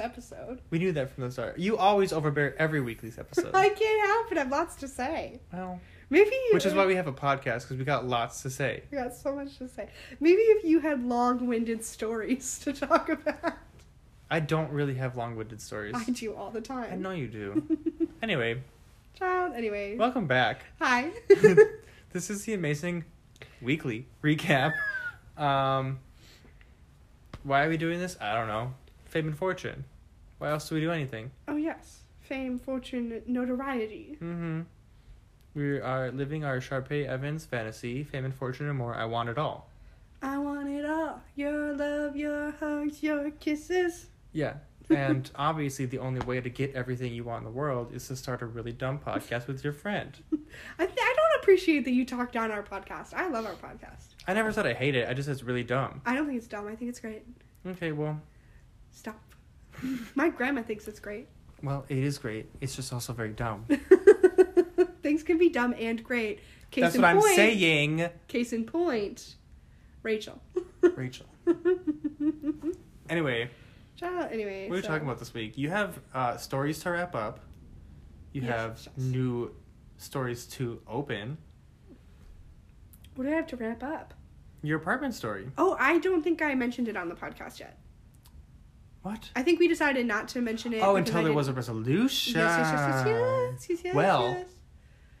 episode. We knew that from the start. You always overbear every weekly's episode. I can't help it. I have lots to say. well, Maybe which is why we have a podcast because we got lots to say. we got so much to say. Maybe if you had long-winded stories to talk about. I don't really have long-winded stories. I do all the time. I know you do. anyway, Child. Anyway. welcome back. Hi. this is the amazing weekly recap. Um, why are we doing this? I don't know. Fame and fortune. Why else do we do anything? oh yes. Fame, fortune, notoriety. Mm-hmm. We are living our Sharpay Evans fantasy, fame and fortune and more. I want it all. I want it all. Your love, your hugs, your kisses. Yeah. And obviously, the only way to get everything you want in the world is to start a really dumb podcast with your friend. I, th- I don't appreciate that you talk down our podcast. I love our podcast. I never said I hate it. I just said it's really dumb. I don't think it's dumb. I think it's great. Okay, well, Stop. My grandma thinks it's great. well, it is great. It's just also very dumb. Things can be dumb and great. Case That's in what point, I'm saying, Case in point, Rachel. Rachel. Anyway, Child, anyway. what are we so- talking about this week? You have uh, stories to wrap up. You Yes, have yes. new stories to open. What do I have to wrap up? Your apartment story. Oh, I don't think I mentioned it on the podcast yet. What? I think we decided not to mention it. Oh, until there was a resolution. Yes, yes, yes, yes, yes, yes, Well, yes.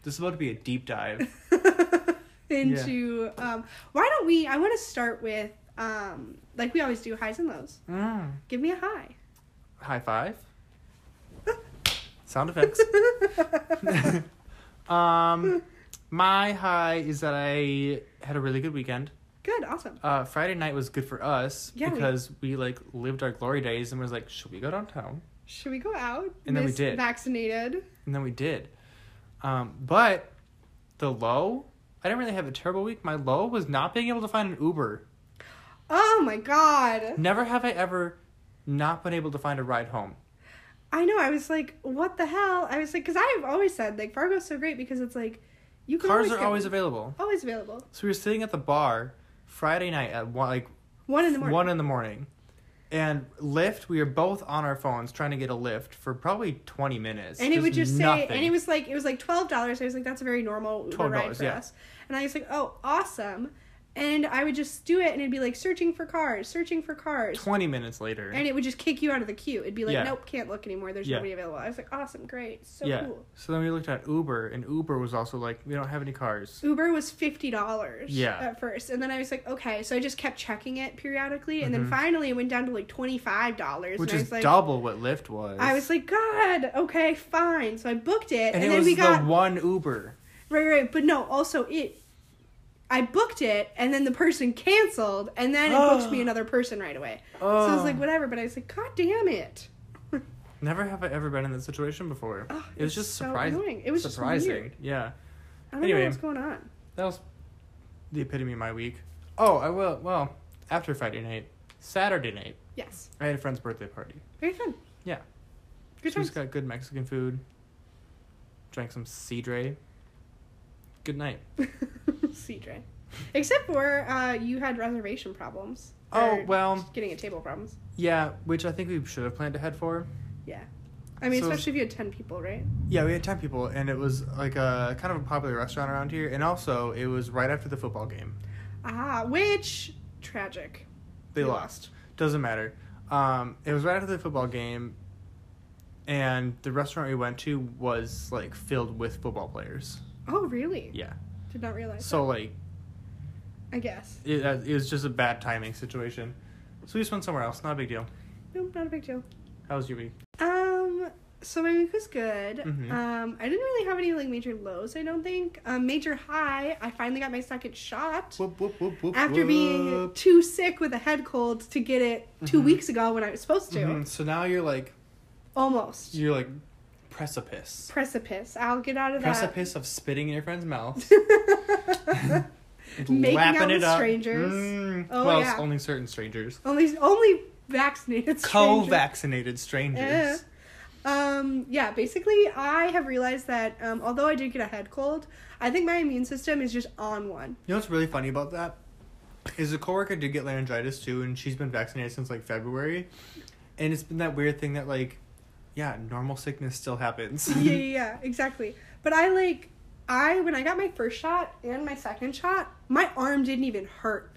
This is about to be a deep dive. into um why don't we i want to start with um like we always do highs and lows Mm. give me a high High five. Sound effects. um, my high is that I had a really good weekend. Good awesome Uh, Friday night was good for us Yeah, because we, like lived our glory days and was like, should we go downtown? should we go out And then we did. vaccinated And then we did. Um, but the low, I didn't really have a terrible week. My low was not being able to find an Uber. oh my god Never have I ever not been able to find a ride home. i know i was like what the hell i was like because i've always said like fargo's so great because it's like you can Cars always are always available. always available So we were sitting at the bar Friday night at one, like one in the morning one in the morning, and Lyft. We were both on our phones trying to get a lift for probably twenty minutes. and it would just say and it was like it was like twelve dollars i was like that's a very normal Uber ride $12, for yeah. us and i was like oh awesome and i would just do it and it'd be like searching for cars searching for cars twenty minutes later. and it would just kick you out of the queue it'd be like Yeah. nope can't look anymore there's Yeah. nobody available i was like awesome great so yeah. cool So then we looked at Uber, and Uber was also like, we don't have any cars. uber was fifty dollars Yeah. at first and then i was like okay so i just kept checking it periodically and then Mhm. finally it went down to like $25 Which and i is like double what Lyft was. i was like god okay fine so i booked it and, and, it then was we got the one Uber. Right, right, but no. Also, it. I booked it, and then the person canceled, and then it booked me another person right away. Oh. So I was like, oh. whatever. But I was like, God damn it! Never have I ever been in that situation before. Ugh, it was just so surprising. annoying. It was just surprising. Yeah. I don't Anyway. know what's going on. That was the epitome of my week. Oh, I will. Well, after Friday night, Saturday night, Yes, I had a friend's birthday party. very fun. Yeah. Good She's times. got good Mexican food. Drank some Cedre. Good night. CJ. Except for uh, you had reservation problems. Oh, well. getting a table problems. Yeah, which I think we should have planned ahead for. Yeah, I mean, So- especially if you had ten people, right? Yeah, we had 10 people, and it was like a kind of a popular restaurant around here. And also, it was right after the football game. Ah, which tragic. They We lost. Doesn't matter. Um, it was right after the football game, and the restaurant we went to was like filled with football players. Oh, really? Yeah. Did not realize. So like I guess. it, uh, it was just a bad timing situation. So we just went somewhere else. Not a big deal. No, not a big deal. How was your week? Um, so my week was good. Mhm. Um, I didn't really have any like major lows. I don't think. Um, major high. I finally got my second shot Whoop, whoop, whoop, whoop, after being too sick with a head cold to get it 2 Mhm. weeks ago when I was supposed to. Mhm. So now you're like Almost you're like precipice. precipice. I'll get out of that. Precipice of spitting in your friend's mouth. Making lapping out it with up. strangers. Mm. Oh, well, yeah. only certain strangers. only only vaccinated. strangers. Co-vaccinated strangers. Eh. Um, yeah, basically, I have realized that um, although I did get a head cold, I think my immune system is just on one. You know what's really funny about that? Is a coworker did get laryngitis too, and she's been vaccinated since like February. And it's been that weird thing that like, yeah, normal sickness still happens. yeah, yeah, yeah, exactly. But I like, I when I got my first shot and my second shot, my arm didn't even hurt.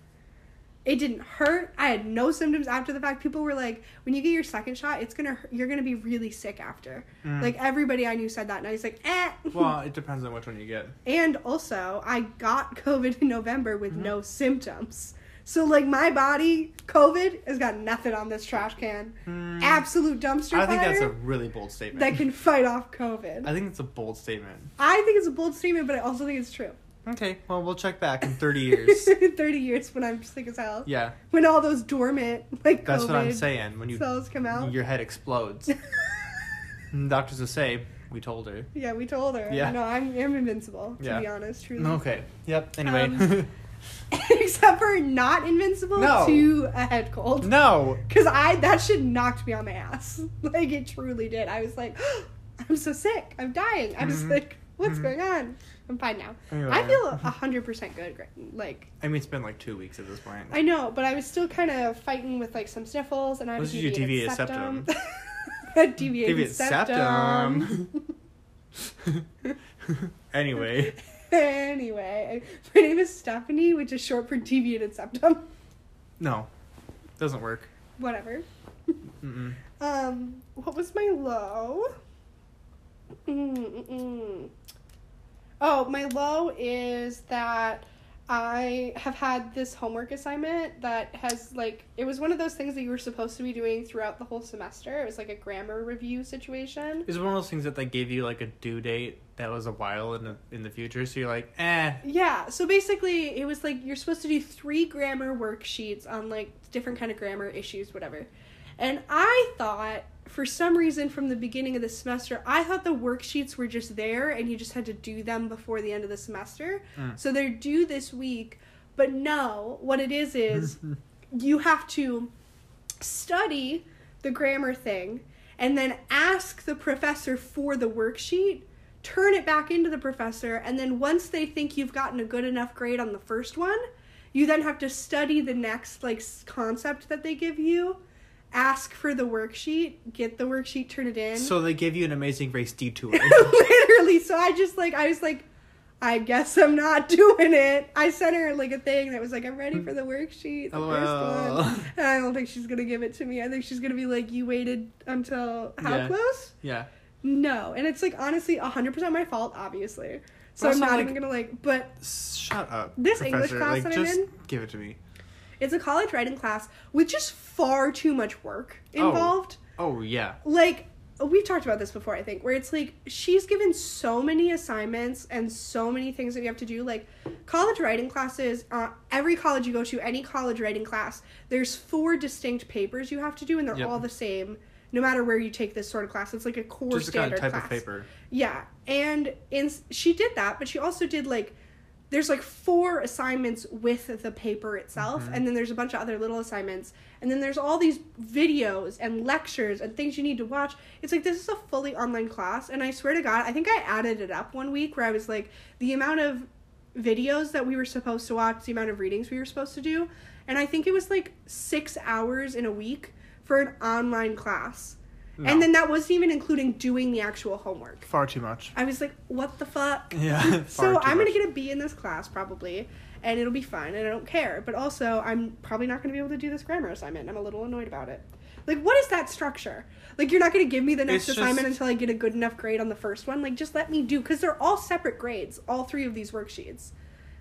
It didn't hurt. I had no symptoms after the fact. People were like, "When you get your second shot, it's gonna you're gonna be really sick after." Mm. Like everybody I knew said that, and I was like, "Eh." well, it depends on which one you get. and also, I got COVID in November with Mhm. no symptoms. So like my body, COVID has got nothing on this trash can. Mm. Absolute dumpster I think that's a really bold statement. that can fight off COVID. I think it's a bold statement. I think it's a bold statement, but I also think it's true. Okay, well, we'll check back in 30 years. In 30 years when I'm sick as hell. yeah, When all those dormant, like, that's COVID what I'm saying. When you cells come out. your head explodes. Doctors will say, "We told her." yeah, we told her. Yeah. No, I'm, I'm invincible, to Yeah. be honest, truly. Okay. Yep. Anyway. Um, Except for not invincible No. to a head cold. no. Because I, that shit knocked me on my ass. Like, it truly did. I was like, I'm so sick. I'm dying. I'm just Mhm. like, what's Mhm. going on? I'm fine now. I feel 100% good. Like, I mean, it's been like two weeks at this point. I know, but I was still kind of fighting with like some sniffles, and I was your deviated septum. A deviated, Deviated septum. anyway, anyway, my name is Stephanie, which is short for deviated septum. no, doesn't work. Whatever. Mm-mm. Um, what was my low? Mm-mm-mm. Oh, my low is that I have had this homework assignment that has like it was one of those things that you were supposed to be doing throughout the whole semester. It was like a grammar review situation. Is it one of those things that they gave you like a due date that was a while in the in the future? So you're like, eh. Yeah, so basically it was like you're supposed to do three grammar worksheets on like different kind of grammar issues, whatever. And I thought for some reason from the beginning of the semester, I thought the worksheets were just there and you just had to do them before the end of the semester. Mm. So they're due this week. But no, what it is is you have to study the grammar thing and then ask the professor for the worksheet turn it back into the professor and then once they think you've gotten a good enough grade on the first one you then have to study the next like concept that they give you ask for the worksheet get the worksheet turn it in so they gave you an amazing race detour. literally so i just like i was like i guess i'm not doing it i sent her like a thing that was like i'm ready for the worksheet the first LOL. one and i don't think she's gonna give it to me i think she's gonna be like you waited until how Yeah. close yeah. No and it's like honestly 100% my fault obviously so But i'm not like- even gonna like but Shut up. This English class like, that I'm just in- give it to me. it's a college writing class with just far too much work Oh. involved Oh yeah. like we've talked about this before i think where it's like she's given so many assignments and so many things that you have to do like college writing classes uh, every college you go to any college writing class there's four distinct papers you have to do and they're Yep. all the same no matter where you take this sort of class it's like a core Just kind standard of type class of paper. yeah, and in she did that, but she also did like there's like four assignments with the paper itself, Mhm. and then there's a bunch of other little assignments, and then there's all these videos and lectures and things you need to watch. It's like this is a fully online class, and I swear to God, I think I added it up one week where I was like the amount of videos that we were supposed to watch, the amount of readings we were supposed to do, and I think it was like six hours in a week for an online class. No. And then that wasn't even including doing the actual homework. far too much. I was like, what the fuck? Yeah. so I'm gonna get a B in this class probably, and it'll be fine, and I don't care. But also, I'm probably not gonna be able to do this grammar assignment. I'm a little annoyed about it. Like, what is that structure? Like, you're not gonna give me the next It's assignment just- until I get a good enough grade on the first one. Like, just let me do, because they're all separate grades, all three of these worksheets.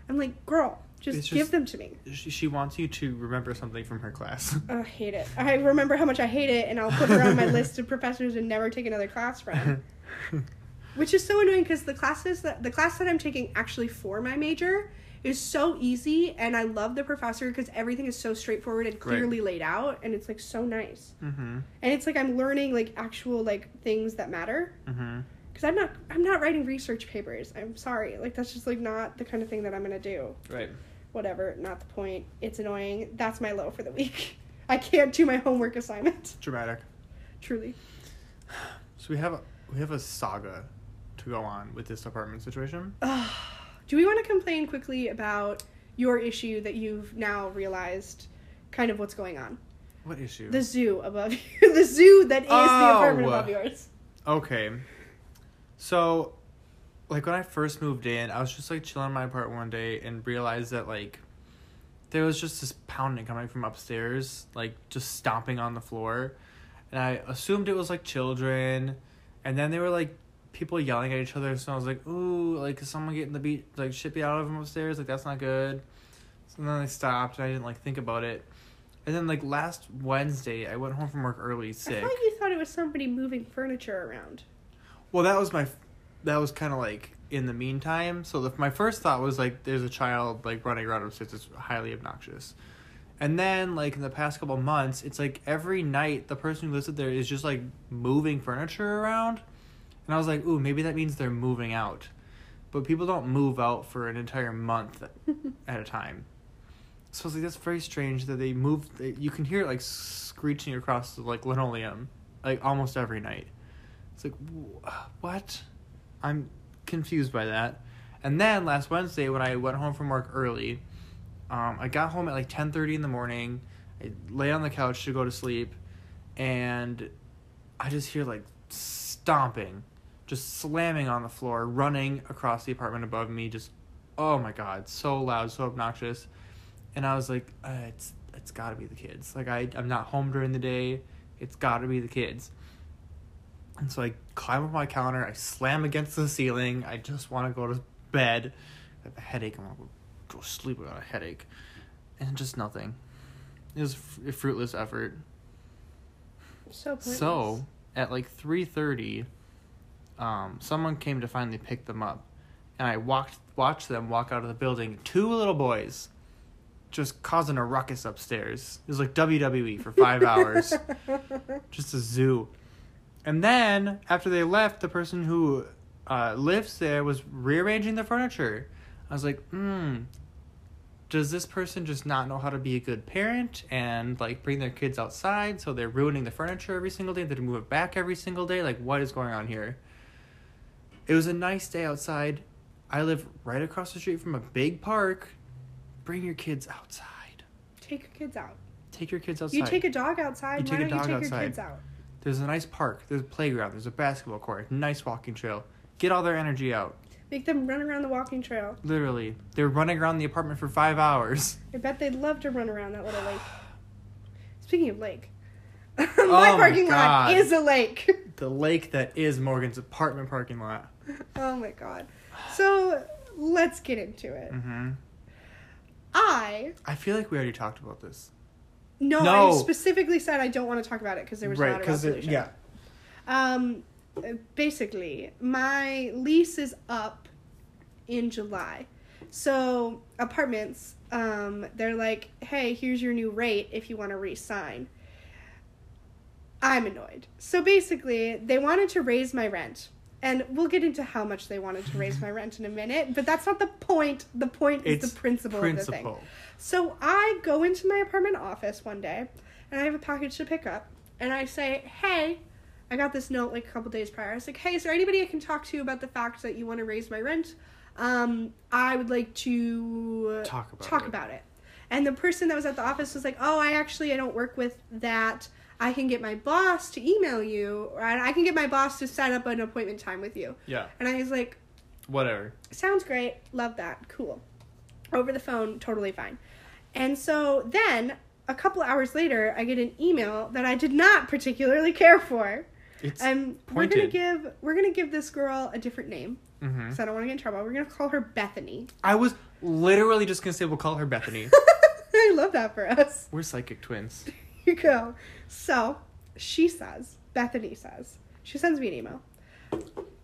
I'm like, girl, just It's give them to me. She, she wants you to remember something from her class. I hate it. I remember how much I hate it, and I'll put her on my list of professors and never take another class from. which is so annoying because the classes that the class that I'm taking actually for my major is so easy and I love the professor because everything is so straightforward and clearly laid out and it's like so nice mm-hmm. and it's like I'm learning like actual like things that matter Mm-hmm. because I'm not I'm not writing research papers I'm sorry like that's just like not the kind of thing that I'm gonna do Right. Whatever not the point it's annoying that's my low for the week I can't do my homework assignment Dramatic. truly So we have a we have a saga to go on with this apartment situation. Do we want to complain quickly about your issue that you've now realized kind of what's going on? What issue? The zoo above you. the zoo that is the Oh. apartment above yours. Okay. So, like when I first moved in, I was just like chilling in my apartment one day and realized that like there was just this pounding coming from upstairs, like just stomping on the floor. And I assumed it was like children. And then they were like people yelling at each other. So I was like, ooh, like is someone getting the beat, like shit beat out of them upstairs? Like that's not good. So then they stopped and I didn't like think about it. And then like last Wednesday, I went home from work early sick. I thought you thought it was somebody moving furniture around. Well, that was my, that was kind of like in the meantime. So the, my first thought was like, there's a child like running around upstairs. It's highly obnoxious. And then like in the past couple months, it's like every night the person who lives there is just like moving furniture around, and I was like, ooh, maybe that means they're moving out, but people don't move out for an entire month at a time. So I was like, that's very strange that they move. You can hear it like screeching across the like linoleum, like almost every night. It's like, wh- what? I'm confused by that. And then last Wednesday, when I went home from work early, um, I got home at like ten thirty in the morning. I lay on the couch to go to sleep, and I just hear like stomping, just slamming on the floor, running across the apartment above me. Just, oh my god, so loud, so obnoxious. And I was like, uh, it's it's got to be the kids. Like I I'm not home during the day. It's got to be the kids. And so I climb up my counter. I slam against the ceiling. I just want to go to bed. I have a headache. I want to go to sleep without a headache. And just nothing. It was a fruitless effort. So. So at like three thirty, um, someone came to finally pick them up, and I walked watched them walk out of the building. Two little boys, just causing a ruckus upstairs. It was like WWE for five hours, just a zoo. And then after they left, the person who uh, lives there was rearranging the furniture. I was like, hmm. Does this person just not know how to be a good parent and like bring their kids outside so they're ruining the furniture every single day? They move it back every single day? Like, what is going on here? It was a nice day outside. I live right across the street from a big park. Bring your kids outside. Take your kids out. Take your kids outside. You take a dog outside. You Why don't you take outside. your kids out? There's a nice park. There's a playground. There's a basketball court. Nice walking trail. Get all their energy out. Make them run around the walking trail. Literally. They're running around the apartment for five hours. I bet they'd love to run around that little lake. Speaking of lake, my Oh my parking lot is a lake. The lake that is Morgan's apartment parking lot. oh my god. So let's get into it. hmm I I feel like we already talked about this. No, No. I specifically said I don't want to talk about it because there was not a resolution. yeah. Um, basically, my lease is up in July. So apartments, um, they're like, hey, here's your new rate if you want to re-sign. I'm annoyed. So basically, they wanted to raise my rent. And we'll get into how much they wanted to raise my rent in a minute, but that's not the point. The point is the principle, of the thing. So I go into my apartment office one day and I have a package to pick up. And I say, hey, I got this note like a couple days prior. I was like, hey, is there anybody I can talk to about the fact that you want to raise my rent? Um, I would like to Talk about talk it. about it. And the person that was at the office was like, oh, I actually I don't work with that. I can get my boss to email you, or I can get my boss to set up an appointment time with you. Yeah. And I was like, Whatever. sounds great love that cool over the phone totally fine and so then a couple hours later i get an email that i did not particularly care for It's. and we're gonna give we're gonna give this girl a different name hmm because i don't want to get in trouble we're gonna call her bethany I was literally just gonna say we'll call her Bethany. i love that for us We're psychic twins. You go so she says bethany says she sends me an email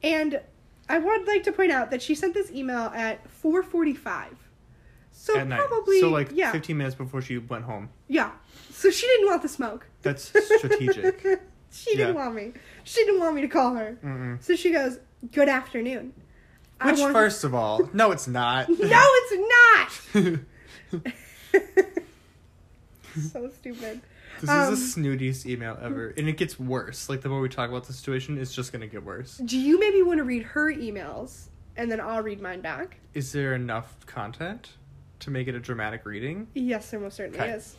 and i would like to point out that she sent this email at 4.45 so at night. probably So like yeah 15 minutes before she went home. Yeah. So she didn't want the smoke. That's strategic. she didn't want me. She didn't want me to call her. Mm-mm. So she goes, "Good afternoon." Which, want- first of all, no, it's not. No, it's not. so stupid. This Um, is the snootiest email ever, and it gets worse. Like the more we talk about the situation, it's just gonna get worse. Do you maybe want to read her emails and then I'll read mine back? Is there enough content to make it a dramatic reading? Yes, there most certainly Okay. is.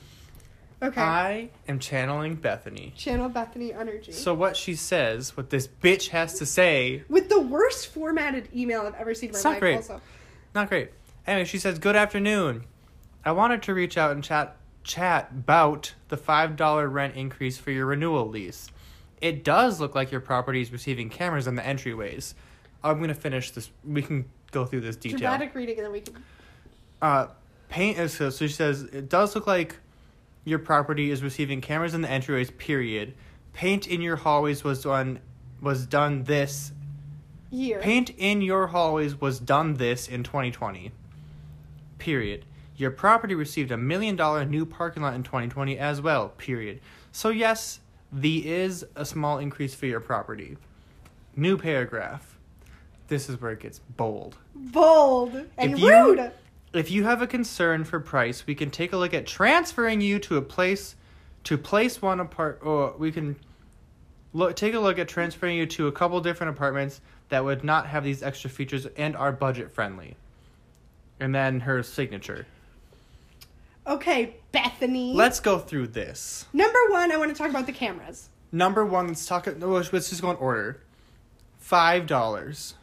Okay. I am channeling Bethany. Channel Bethany energy. So what she says, what this bitch has to say, With the worst formatted email I've ever seen in my It's not life. great. Also, not great. Anyway, she says, "Good afternoon. I wanted to reach out and chat chat about the five dollar rent increase for your renewal lease. It does look like your property is receiving cameras in the entryways. I'm gonna finish this. We can go through this detail. dramatic reading, and then we can. uh, paint is so, so she says it does look like your property is receiving cameras in the entryways period paint in your hallways was done was done this Year. paint in your hallways was done this in 2020 period your property received a million dollar new parking lot in 2020 as well period so yes the is a small increase for your property new paragraph this is where it gets bold Bold and If you- rude. if you have a concern for price, we can take a look at transferring you to a place to place one apart or we can look take a look at transferring you to a couple different apartments that would not have these extra features and are budget friendly. And then her signature. Okay, Bethany. Let's go through this. Number one, I want to talk about the cameras. Number one, let's talk. Let's just go in order. Five dollars.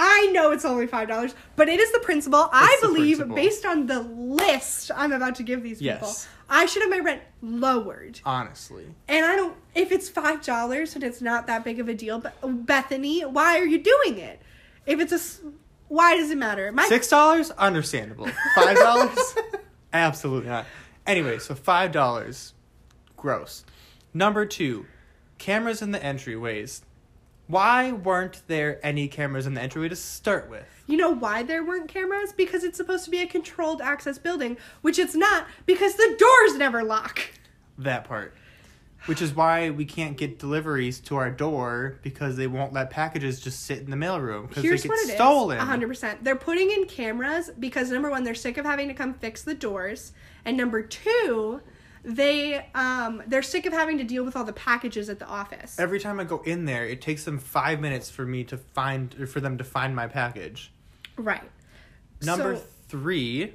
I know it's only five dollars, but it is the principle. I It's the believe, based on the list I'm about to give these people, Yes. I should have my rent lowered. Honestly, And I don't. If it's five dollars and it's not that big of a deal, but oh, Bethany, why are you doing it? If it's a, why does it matter? My six dollars, understandable. Five dollars, absolutely not. Anyway, so five dollars, gross. Number two, cameras in the entryways. Why weren't there any cameras in the entryway to start with? You know why there weren't cameras? Because it's supposed to be a controlled access building, which it's not because the doors never lock. That part. Which is why we can't get deliveries to our door because they won't let packages just sit in the mailroom because they get what it is. stolen. 100%. They're putting in cameras because number 1 they're sick of having to come fix the doors, and number 2, they um they're sick of having to deal with all the packages at the office. Every time I go in there, it takes them five minutes for me to find or for them to find my package. right. Number So- three,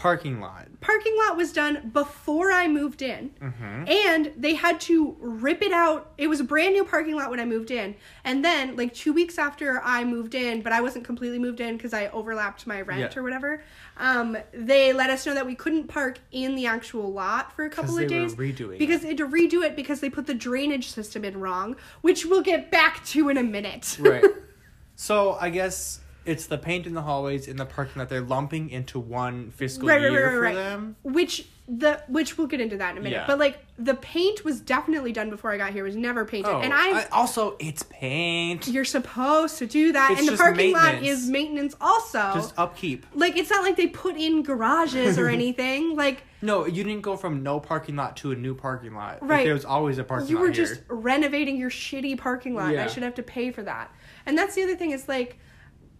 parking lot. Parking lot was done before I moved in. Mm-hmm. And they had to rip it out. It was a brand new parking lot when I moved in. And then, like, two weeks after I moved in, but I wasn't completely moved in because I overlapped my rent Yeah. or whatever, um, they let us know that we couldn't park in the actual lot for a couple of they were days. redoing because it. they had to redo it because they put the drainage system in wrong, which we'll get back to in a minute. Right. so I guess it's the paint in the hallways in the parking lot they're lumping into one fiscal Right, year right, for right, right. them. which the which we'll get into that in a minute. Yeah. But like the paint was definitely done before I got here. It was never painted, Oh, and I I also it's paint. You're supposed to do that, It's and the parking lot is maintenance also. Just upkeep. like it's not like they put in garages or anything. Like No, you didn't go from no parking lot to a new parking lot. Like, Right. there was always a parking lot. you lot were here. just renovating your shitty parking lot. and I should have to pay for that. And that's the other thing is like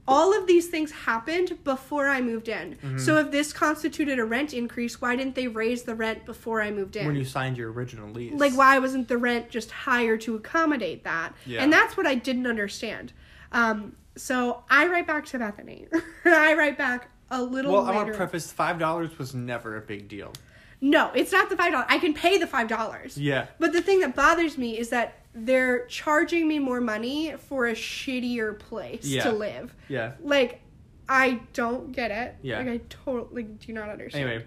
all of these things happened before I moved in. Mm-hmm. So if this constituted a rent increase, why didn't they raise the rent before I moved in? when you signed your original lease. like why wasn't the rent just higher to accommodate that Yeah. and that's what i didn't understand um, so i write back to bethany i write back a little Well, I later. want to preface five dollars was never a big deal. no it's not the five dollars i can pay the five dollars Yeah. but the thing that bothers me is that they're charging me more money for a shittier place Yeah. to live Yeah. like i don't get it Yeah. like i totally do not understand Anyway,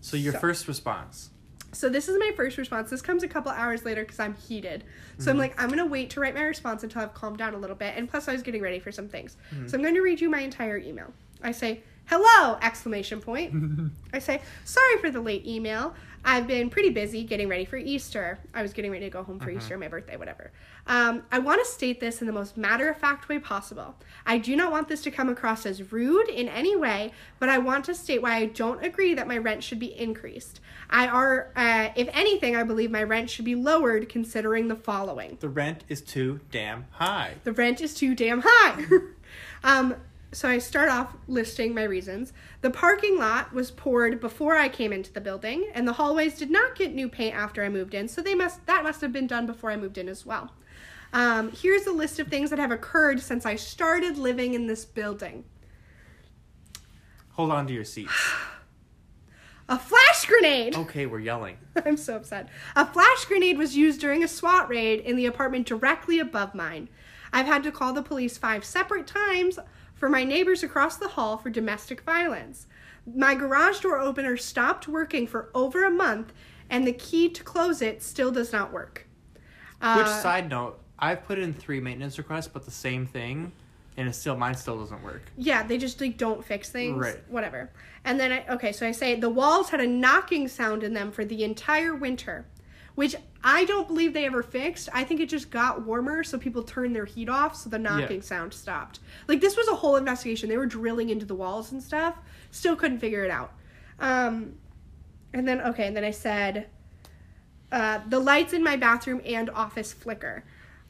so your So- first response. So this is my first response. This comes a couple hours later because I'm heated. So I'm mm-hmm. like, I'm gonna wait to write my response until I've calmed down a little bit. And plus, I was getting ready for some things. Mm-hmm. So I'm going to read you my entire email. I say, "Hello!" exclamation point. I say, "Sorry for the late email. I've been pretty busy getting ready for Easter. I was getting ready to go home for Easter, my birthday, whatever. Um, I want to state this in the most matter of fact way possible. I do not want this to come across as rude in any way, but I want to state why I don't agree that my rent should be increased. I are, uh, if anything, I believe my rent should be lowered considering the following. The rent is too damn high. The rent is too damn high. um, so I start off listing my reasons. The parking lot was poured before I came into the building, and the hallways did not get new paint after I moved in, so they must that must have been done before I moved in as well. Um, here's a list of things that have occurred since I started living in this building. Hold on to your seats. A flash grenade. Okay, we're yelling. I'm so upset. A flash grenade was used during a SWAT raid in the apartment directly above mine. I've had to call the police five separate times for my neighbors across the hall for domestic violence. My garage door opener stopped working for over a month, and the key to close it still does not work. Which Uh, side note, I've put in three maintenance requests, but the same thing, and it still mine still doesn't work. Yeah, they just like don't fix things. Right. Whatever. And then I okay, so I say the walls had a knocking sound in them for the entire winter, which I don't believe they ever fixed. I think it just got warmer, so people turned their heat off, so the knocking sound stopped. Like this was a whole investigation. They were drilling into the walls and stuff. Still couldn't figure it out. Um, and then okay, and then I said uh, the lights in my bathroom and office flicker.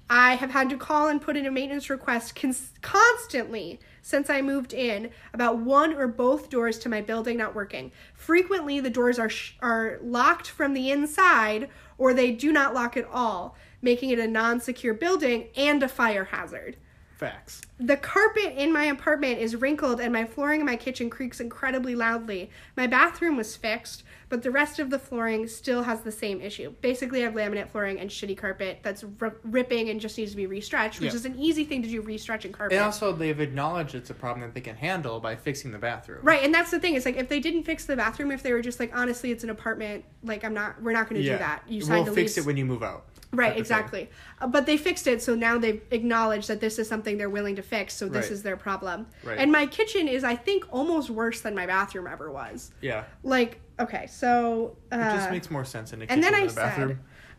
I have had to call and put in a maintenance request cons- constantly since I moved in about one or both doors to my building not working. Frequently, the doors are sh- are locked from the inside or they do not lock at all, making it a non-secure building and a fire hazard. Facts. The carpet in my apartment is wrinkled and my flooring in my kitchen creaks incredibly loudly. My bathroom was fixed, but the rest of the flooring still has the same issue. Basically, I have laminate flooring and shitty carpet that's r- ripping and just needs to be restretched, which Yeah. is an easy thing to do, restretching carpet. And also, they've acknowledged it's a problem that they can handle by fixing the bathroom. Right, and that's the thing. It's like if they didn't fix the bathroom, if they were just like, honestly, it's an apartment, like I'm not, we're not going to Yeah. do that. You signed we'll fix lease. it when you move out. Right, type of thing. exactly. Uh, but they fixed it, so now they've acknowledged that this is something they're willing to fix, so this Right. is their problem. Right. And my kitchen is, I think, almost worse than my bathroom ever was. Yeah. Like, okay, so. Uh, It just makes more sense in a and kitchen then than I a bathroom.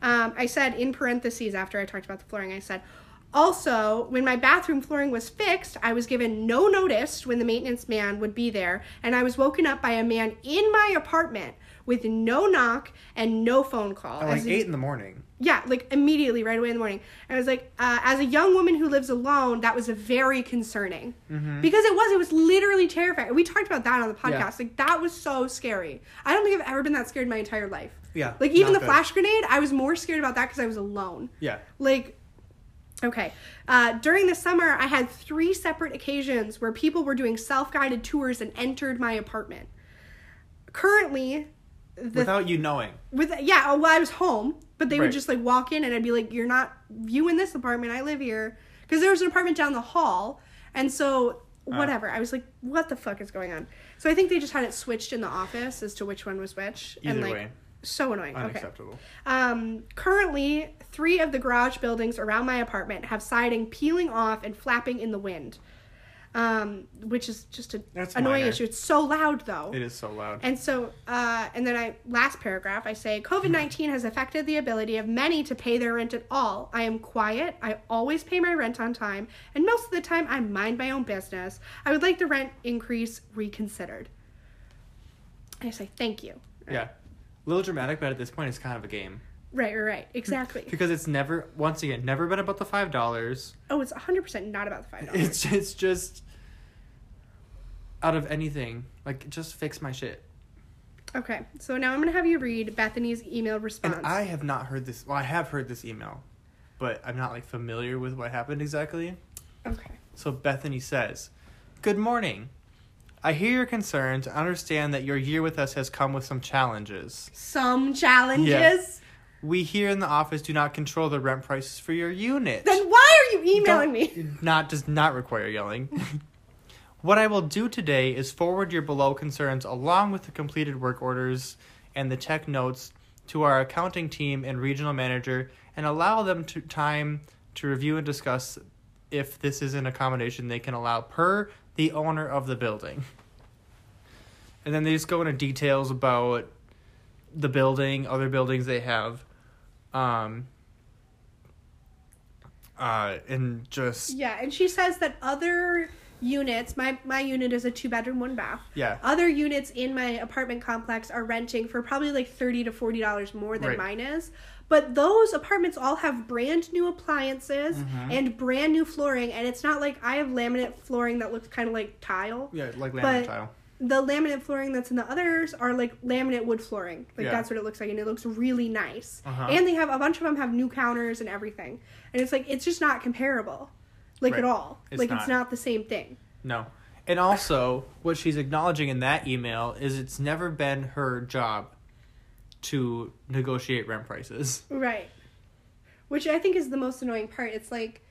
said, um, I said in parentheses after I talked about the flooring, I said, also, when my bathroom flooring was fixed, I was given no notice when the maintenance man would be there, and I was woken up by a man in my apartment with no knock and no phone call. At like As in- eight in the morning. Yeah, like immediately, right away in the morning. And I was like, uh, as a young woman who lives alone, that was very concerning Mm-hmm. because it was. It was literally terrifying. We talked about that on the podcast. Yeah. Like that was so scary. I don't think I've ever been that scared in my entire life. Yeah, Like even the good. flash grenade, I was more scared about that because I was alone. Yeah. Like, okay. Uh, during the summer, I had three separate occasions where people were doing self guided tours and entered my apartment. Currently, the Without you knowing. with yeah, well, I was home, but they would just like walk in and I'd be like, "You're not you in this apartment. I live here." Because there was an apartment down the hall, and so Ah. whatever. I was like, "What the fuck is going on?" So I think they just had it switched in the office as to which one was which, and Either like way. so annoying. Okay. Unacceptable. Um, currently, three of the garage buildings around my apartment have siding peeling off and flapping in the wind, um, which is just an That's annoying minor. issue. It's so loud though. It is so loud. And so, uh, and then I last paragraph I say COVID nineteen has affected the ability of many to pay their rent at all. I am quiet. I always pay my rent on time, and most of the time I mind my own business. I would like the rent increase reconsidered. I say thank you. yeah. A little dramatic, but at this point, it's kind of a game. Right, right, right. Exactly. Because it's never, once again, never been about the $5. oh, it's hundred percent not about the five dollars. It's, it's just out of anything. Like, just fix my shit. Okay, so now I'm gonna have you read Bethany's email response. And I have not heard this. Well, I have heard this email, but I'm not like familiar with what happened exactly. okay. So Bethany says, "Good morning. I hear your concerns. and understand that your year with us has come with some challenges. Some challenges. Yes. We here in the office do not control the rent prices for your unit. Then why are you emailing me? Not does not require yelling. what I will do today is forward your below concerns along with the completed work orders and the tech notes to our accounting team and regional manager and allow them to time to review and discuss if this is an accommodation they can allow per the owner of the building. And then they just go into details about the building, other buildings they have. Um uh and just Yeah, and she says that other units, my my unit is a two bedroom, one bath. yeah. Other units in my apartment complex are renting for probably like thirty to forty dollars more than Right. mine is. But those apartments all have brand new appliances Mm-hmm. and brand new flooring, and it's not like I have laminate flooring that looks kind of like tile. Yeah, like laminate tile. The laminate flooring that's in the others are like laminate wood flooring. Like Yeah. that's what it looks like, and it looks really nice. Uh-huh. And they have a bunch of them have new counters and everything, and it's like it's just not comparable, like Right. at all. It's like not. it's not the same thing. No. And also, what she's acknowledging in that email is it's never been her job to negotiate rent prices. Right. Which I think is the most annoying part. It's like,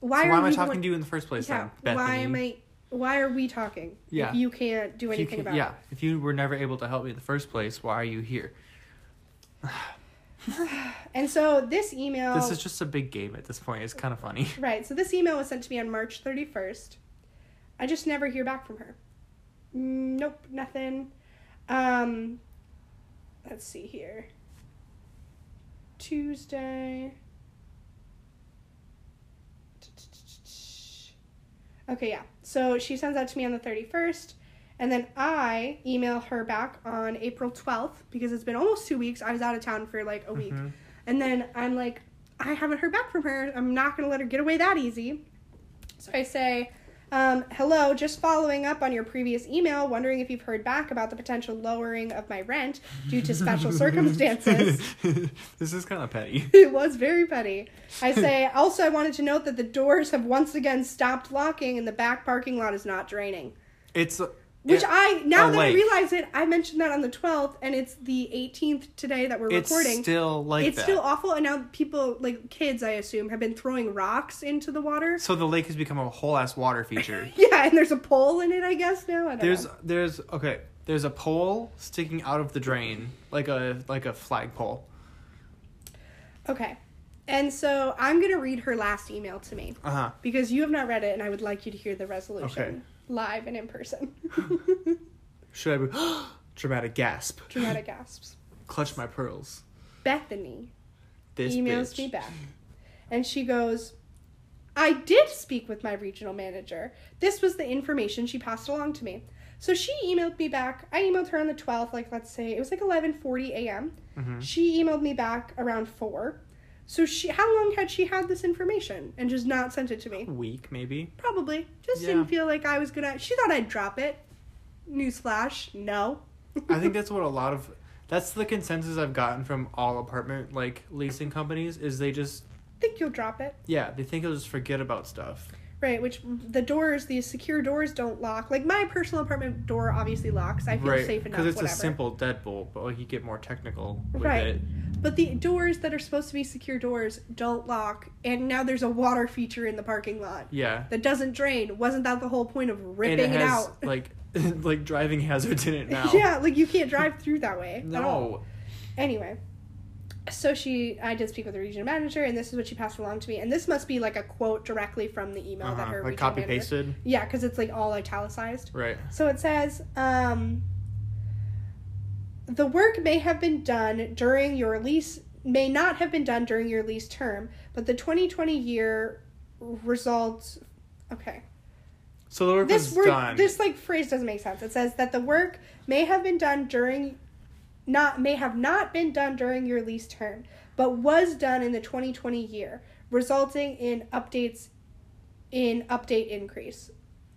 why so why am I talking one- to you in the first place Yeah. then, Why am I? Why are we talking? Yeah. If you can't do anything can- about yeah, if you were never able to help me in the first place, why are you here? And so this email. This is just a big game at this point. It's kind of funny. Right. So this email was sent to me on March 31st. I just never hear back from her. Mm, Nope, nothing. Um let's see here. Tuesday. Okay, yeah. So she sends that to me on the 31st. And then I email her back on April 12th because it's been almost two weeks. I was out of town for like a week. Mhm. And then I'm like, I haven't heard back from her. I'm not going to let her get away that easy. So I say, um, hello, just following up on your previous email, wondering if you've heard back about the potential lowering of my rent due to special circumstances. this is kind of petty. it was very petty. I say, also, I wanted to note that the doors have once again stopped locking and the back parking lot is not draining. It's Which it- I, now a that I realize it, I mentioned that on the 12th and it's the 18th today that we're recording. it's recording. still like it's that. still awful, and now people, like kids, I assume, have been throwing rocks into the water. so the lake has become a whole ass water feature. Yeah, and there's a pole in it, I guess now. I don't There's know. there's okay. There's a pole sticking out of the drain, like a like a flagpole. okay, and so I'm gonna read her last email to me Uh huh. because you have not read it, and I would like you to hear the resolution Okay. Live and in person. Should I be dramatic gasp? Dramatic gasps. Clutch my pearls. Bethany This emails bitch. me back, and she goes. I did speak with my regional manager. This was the information she passed along to me. So she emailed me back. I emailed her on the 12th, like let's say it was like 11:40 a.m. Mhm. She emailed me back around 4. So she how long had she had this information and just not sent it to me? A week maybe. Probably. Just Yeah. didn't feel like I was going to She thought I'd drop it. Newsflash, no. I think that's what a lot of that's the consensus I've gotten from all apartment like leasing companies is they just think you'll drop it. yeah they think you'll just forget about stuff. Right, which the doors, these secure doors don't lock. Like my personal apartment door obviously locks. I feel right. safe enough. Because it's whatever. a simple deadbolt, but like you get more technical with Right. it. But the doors that are supposed to be secure doors don't lock, and now there's a water feature in the parking lot Yeah. that doesn't drain. Wasn't that the whole point of ripping it it, has out? like like driving hazards in it now. Yeah, like you can't drive through that way. No. Anyway, so she, I did speak with the regional manager, and this is what she passed along to me. And this must be like a quote directly from the email that Uh-huh. her Like copy manager- pasted. Yeah, because it's like all italicized. Right. So it says, um, the work may have been done during your lease, may not have been done during your lease term, but the 2020 year results. Okay. So the work This was word, done. this like phrase doesn't make sense. It says that the work may have been done during, not may have not been done during your lease term, but was done in the 2020 year, resulting in updates, in update increase.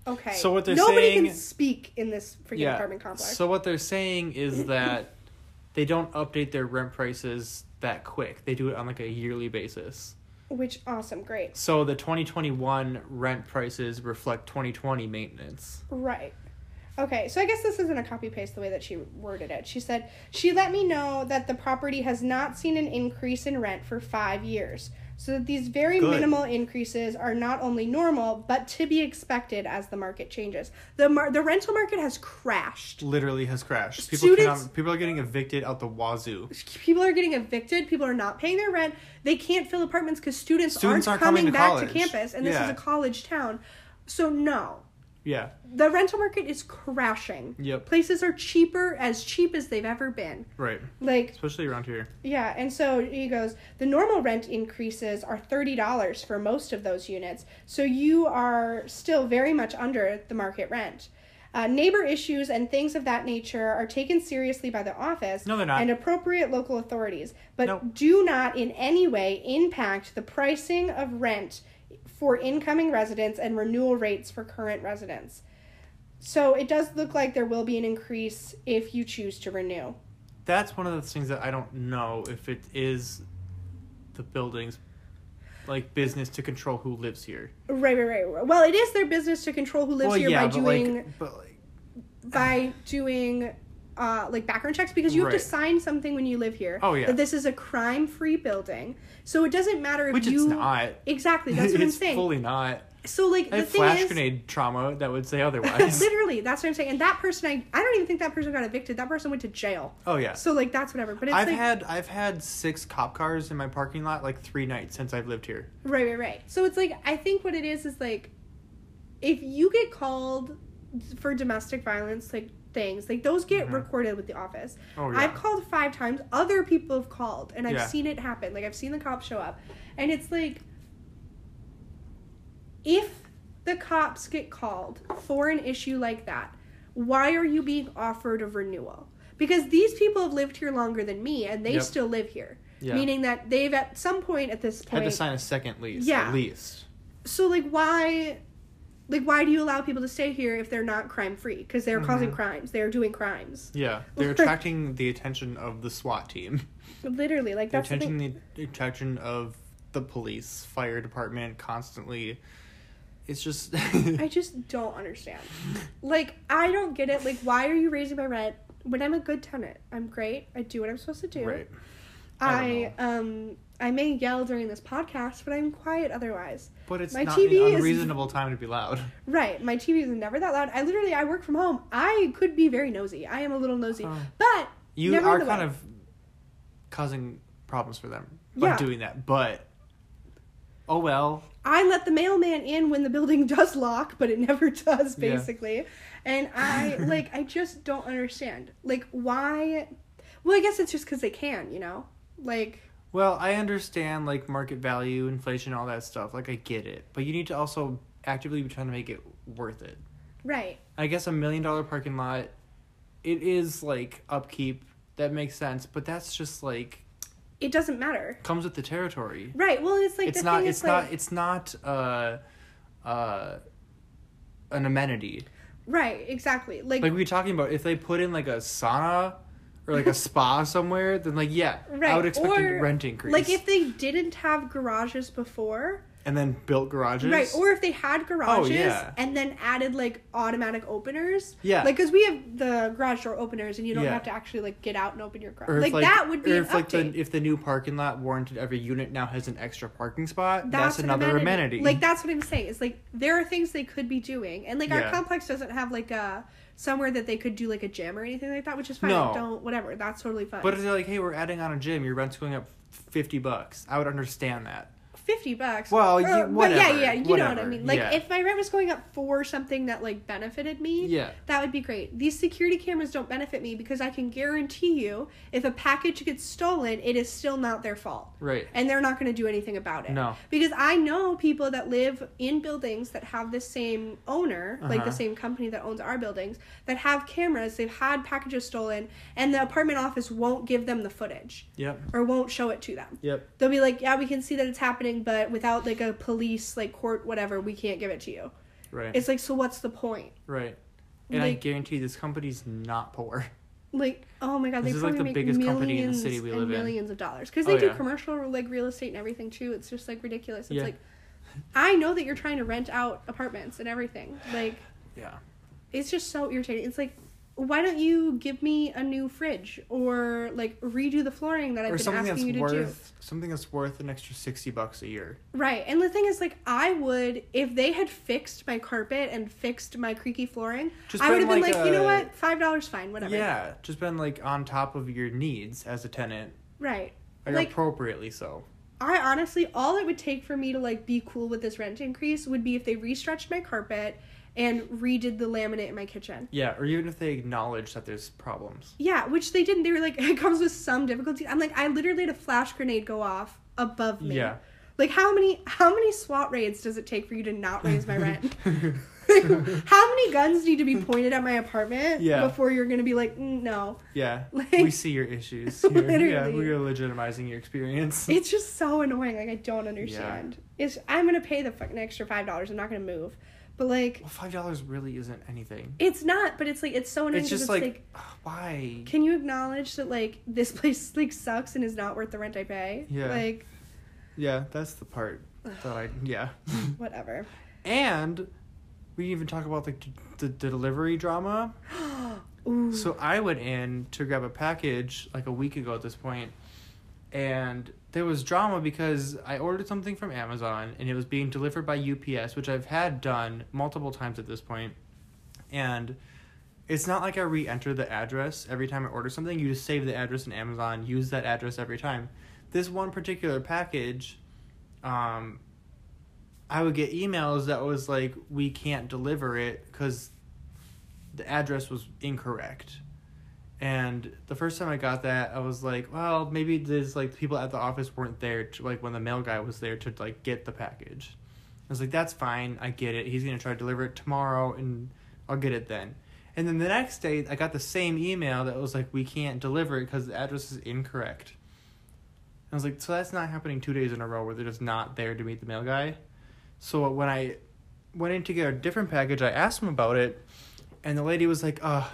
Okay. So what they're Nobody saying- can speak in this freaking apartment complex. So what they're saying is that they don't update their rent prices that quick. They do it on like a yearly basis. Which awesome, great. So the 2021 rent prices reflect 2020 maintenance. Right. Okay, so I guess this isn't a copy paste the way that she worded it. She said, She let me know that the property has not seen an increase in rent for five years. So that these very Good. minimal increases are not only normal, but to be expected as the market changes. The mar- the rental market has crashed. Literally has crashed. People Students- cannot, people are getting evicted out the wazoo. People are getting evicted. People are not paying their rent. They can't fill apartments because students, Students aren't, aren't coming, coming to back college. to campus, and this is a college town. So no, Yeah. the rental market is crashing. Yep. Places are cheaper, as cheap as they've ever been. Right. Like, Especially around here. yeah, and so he goes, the normal rent increases are $30 for most of those units, so you are still very much under the market rent. Uh, neighbor issues and things of that nature are taken seriously by the office No, they're not. and appropriate local authorities, but Nope. do not in any way impact the pricing of rent for incoming residents and renewal rates for current residents. So it does look like there will be an increase if you choose to renew. That's one of the things that I don't know if it is the buildings like business to control who lives here. Right, right, right. Well, it is their business to control who lives well, here yeah, by doing like, but like, by doing uh, like background checks because you have to sign something when you live here. Oh, yeah. That this is a crime-free building, so it doesn't matter if which you. it's not. Exactly, that's what I'm it's saying. fully not. so like I the thing flash is, grenade trauma that would say otherwise. literally, that's what I'm saying. And that person, I, I don't even think that person got evicted. That person went to jail. oh yeah. So like that's whatever. But it's I've like had I've had six cop cars in my parking lot like three nights since I've lived here. right, right, right. So it's like I think what it is is like, if you get called for domestic violence, like things like those get Mhm. recorded with the office. Oh yeah. I've called five times. Other people have called, and I've Yeah. seen it happen. Like I've seen the cops show up, and it's like, if the cops get called for an issue like that, why are you being offered a renewal? Because these people have lived here longer than me, and they Yep. still live here. yeah. Meaning that they've at some point at this point had to sign a second lease Yeah. at least. so like why, like why do you allow people to stay here if they're not crime free? Because they're causing Mhm. crimes. They're doing crimes. Yeah, they're attracting the attention of the SWAT team. Literally, like They're that's the the attention of the police, fire department, constantly. It's just. I just don't understand. Like, I don't get it. Like, why are you raising my rent when I'm a good tenant? I'm great. I do what I'm supposed to do. right. I I, um I may yell during this podcast, but I'm quiet otherwise. But it's My not TV an is- unreasonable time to be loud. Right. My TV is never that loud. I literally I work from home. I could be very nosy. I am a little nosy. Oh. But You are kind way. of causing problems for them by Yeah. doing that, but oh well. I let the mailman in when the building does lock, but it never does Yeah. basically. And I like I just don't understand. Like why Well, I guess it's just cuz they can, you know? Like Well, I understand like market value, inflation, all that stuff. Like I get it, but you need to also actively be trying to make it worth it. right. I guess a million dollar parking lot, it is like upkeep. That makes sense, but that's just like It doesn't matter. comes with the territory. Right. Well, it's like it's not. It's not. It's not. Uh, uh, an amenity. right, exactly. Like, Like we were talking about, if they put in like a sauna or like a spa somewhere, then like yeah, I would expect or, a rent increase. like if they didn't have garages before, and then built garages. right? Or if they had garages Oh, yeah. and then added like automatic openers. Yeah. Like, cause we have the garage door openers, and you don't Yeah. have to actually like get out and open your garage. If, Like, that would be or if like the if the new parking lot warranted every unit now has an extra parking spot, that's, an another amenity. Like that's what I'm saying. It's like there are things they could be doing, and like our complex doesn't have like a somewhere that they could do like a gym or anything like that, which is fine. No. Don't whatever. That's totally fine. But if they're like, hey, we're adding on a gym, your rent's going up fifty bucks. I would understand that. Fifty bucks. Well, you- Or- but yeah, whatever, yeah, you know what I whatever, mean. Like yeah. if my rent was going up for something that like benefited me, Yeah. that would be great. These security cameras don't benefit me because I can guarantee you, if a package gets stolen, it is still not their fault. Right. And they're not going to do anything about it. No. Because I know people that live in buildings that have the same owner, like Uh-huh. the same company that owns our buildings, that have cameras, they've had packages stolen, and the apartment office won't give them the footage Yep. or won't show it to them. Yep. They'll be like, "Yeah, we can see that it's happening, but without like a police like court whatever, we can't give it to you." Right. It's like, so what's the point? right. And I like- guarantee this company's not poor. Like, oh my god, This they is, like, the biggest company in the city we live in. millions of dollars because Oh, they do yeah. commercial like real estate and everything too. It's just like ridiculous. It's Yeah. like, I know that you're trying to rent out apartments and everything. Like, Yeah. it's just so irritating. It's like, why don't you give me a new fridge or like redo the flooring that I've or been something that's asking you to do? worth something that's worth an extra sixty bucks a year. Right. And the thing is, like, I would, if they had fixed my carpet and fixed my creaky flooring, Just I would have been like like, you know what? $5 fine, whatever. Yeah, just been like on top of your needs as a tenant, Right. like, Like- appropriately so. I honestly, all it would take for me to, like, be cool with this rent increase would be if they restretched my carpet and redid the laminate in my kitchen. Yeah, or even if they acknowledge that there's problems. Yeah, which they didn't. They were like, it comes with some difficulty. I'm like, I literally had a flash grenade go off above me. Yeah. Like how many how many SWAT raids does it take for you to not raise my rent? how many guns need to be pointed at my apartment Yeah. before you're gonna be like, "Mm, no? yeah, Like- we see your issues. Here. Yeah, Literally. we're legitimizing your experience. It's just so annoying. Like I don't understand. Yeah. It's I'm gonna pay the fucking extra five dollars. I'm not gonna move. But like well, five dollars really isn't anything. it's not. But it's like it's so annoying. It's just it's like, ugh, why? can you acknowledge that like this place like sucks and is not worth the rent I pay? Yeah. Like Yeah, that's the part. that I yeah. Whatever. And we even talk about like the, the delivery drama. Ooh. So I went in to grab a package like a week ago at this point, and there was drama because I ordered something from Amazon and it was being delivered by UPS, which I've had done multiple times at this point. and it's not like I re-enter the address every time I order something. You just save the address in Amazon, use that address every time. This one particular package, um, I would get emails that was like, "We can't deliver it because the address was incorrect." And the first time I got that, I was like, "Well, maybe there's like people at the office weren't there to like when the mail guy was there to like get the package." I was like, "That's fine, I get it. He's gonna try to deliver it tomorrow, and I'll get it then." And then the next day, I got the same email that was like, "We can't deliver it because the address is incorrect." I was like, "So that's not happening two days in a row where they're just not there to meet the mail guy." So when I went in to get a different package, I asked him about it, and the lady was like, "Uh,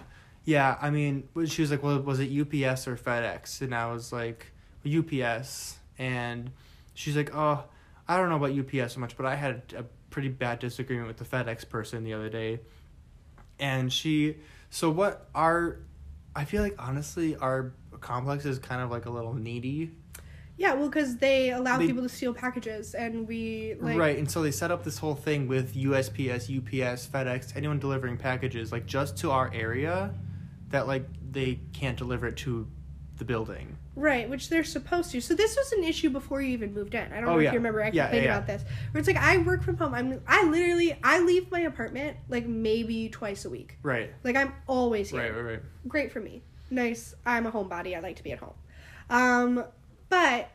yeah, I mean," she was like, "Well, was it UPS or FedEx?" And I was like, "UPS," and she's like, "Oh, I don't know about UPS so much, but I had a pretty bad disagreement with the FedEx person the other day." And she, so what our, I feel like honestly, our complex is kind of like a little needy Yeah, well, because they allow They- people to steal packages, and we like right, and so they set up this whole thing with USPS, UPS, FedEx, anyone delivering packages like just to our area, that like they can't deliver it to the building. Right, which they're supposed to. So this was an issue before you even moved in. I don't Oh, know yeah. if you remember. I Yeah, complained yeah, yeah. about this. Where it's like I work from home. I'm I literally I leave my apartment like maybe twice a week. Right, Like I'm always here. right, right, right. Great for me. Nice. I'm a homebody. I like to be at home. Um, but